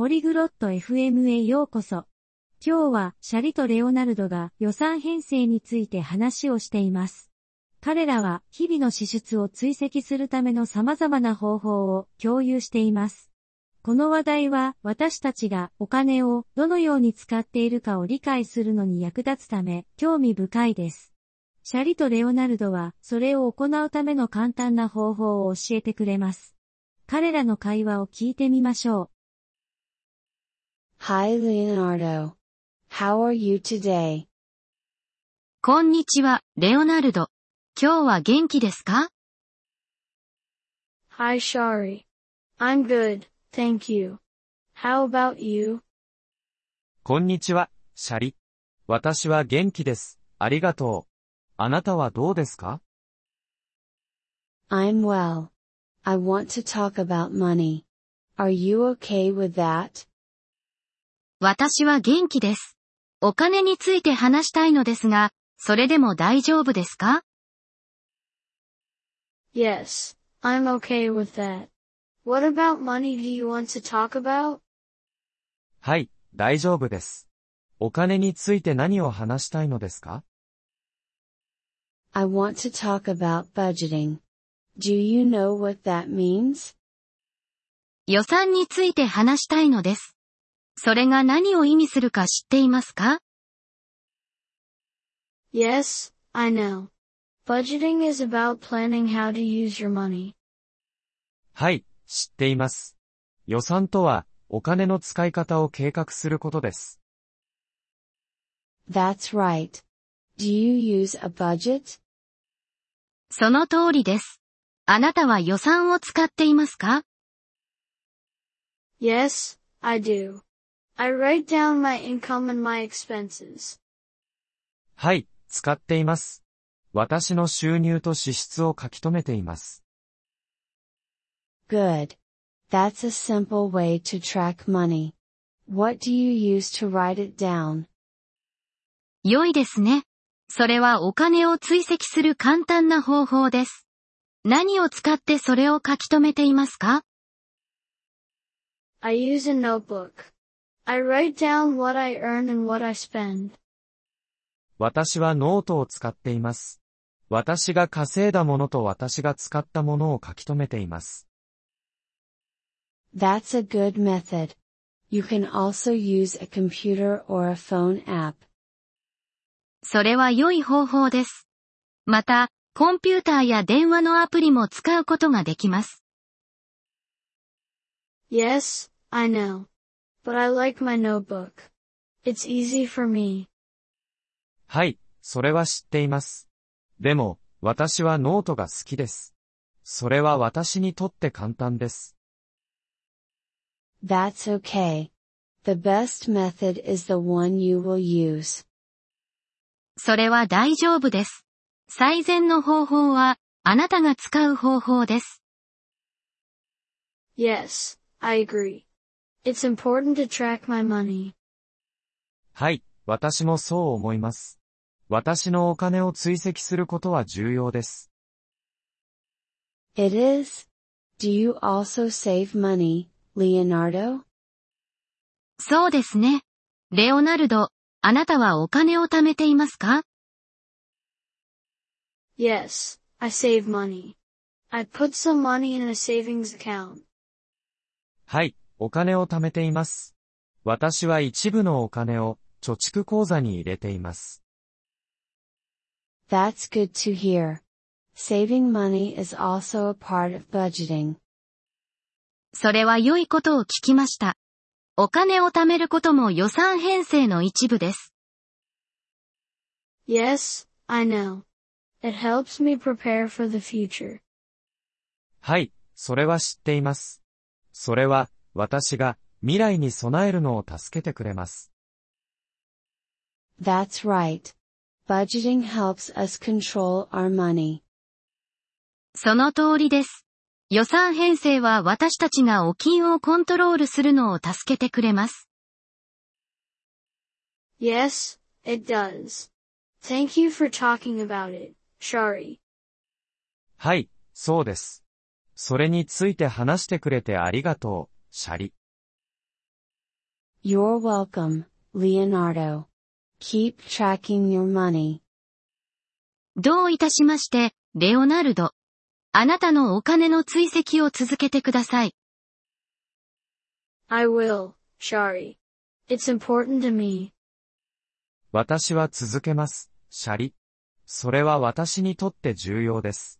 ポリグロット FM へようこそ。今日はシャリとレオナルドが予算編成について話をしています。彼らは日々の支出を追跡するための様々な方法を共有しています。この話題は私たちがお金をどのように使っているかを理解するのに役立つため興味深いです。シャリとレオナルドはそれを行うための簡単な方法を教えてくれます。彼らの会話を聞いてみましょう。Hi Leonardo. How are you today? こんにちは、レオナルド。今日は元気ですか Hi Shari. I'm good, thank you. How about you? こんにちは、シャリ。私は元気です。ありがとう。あなたはどうですか I'm well. I want to talk about money. Are you okay with that? 私は元気です。お金について話したいのですが、それでも大丈夫ですか Yes, I'm okay with that. What about money do you want to talk about? はい、大丈夫です。お金について何を話したいのですか I want to talk about budgeting. Do you know what that means? 予算について話したいのです。それが何を意味するか知っていますか Yes, I know. Budgeting is about planning how to use your money. はい、知っています。予算とは、お金の使い方を計画することです。That's right. Do you use a budget? その通りです。あなたは予算を使っていますか Yes, I do. I write down my income and my expenses. はい、使っています。私の収入と支出を書き留めています。Good. That's a simple way to track money. What do you use to write it down? 良いですね。それはお金を追跡する簡単な方法です。何を使ってそれを書き留めていますか I use a notebook. I write down what I earn and what I spend. 私はノートを使っています。私が稼いだものと私が使ったものを書き留めています。That's a good method. You can also use a computer or a phone app. それは良い方法です。また、コンピューターや電話のアプリも使うことができます。Yes, I know. But I like my notebook. It's easy for me. はい、それは知っています。でも、私はノートが好きです。それは私にとって簡単です。That's okay. The best method is the one you will use. それは大丈夫です。最善の方法は、あなたが使う方法です。Yes, I agree. It's important to track my money. はい、私もそう思います。私のお金を追跡することは重要です。It is. Do you also save money, Leonardo? そうですね。レオナルド、あなたはお金を貯めていますか Yes, I save money. I put some money in a savings account. はい、お金を貯めています。私は一部のお金を貯蓄口座に入れています。That's good to hear. Saving money is also a part of budgeting. それは良いことを聞きました。お金を貯めることも予算編成の一部です。Yes, I know. It helps me prepare for the future. はい、それは知っています。それは、私が未来に備えるのを助けてくれます。That's right. Budgeting helps us control our money. その通りです。予算編成は私たちがお金をコントロールするのを助けてくれます。Yes, it does. Thank you for talking about it, Shari. はい、そうです。それについて話してくれてありがとう、シャリ。You're welcome, Leonardo. Keep tracking your money. どういたしまして、レオナルド。あなたのお金の追跡を続けてください。I will, Shari. It's important to me. 私は続けます、シャリ。それは私にとって重要です。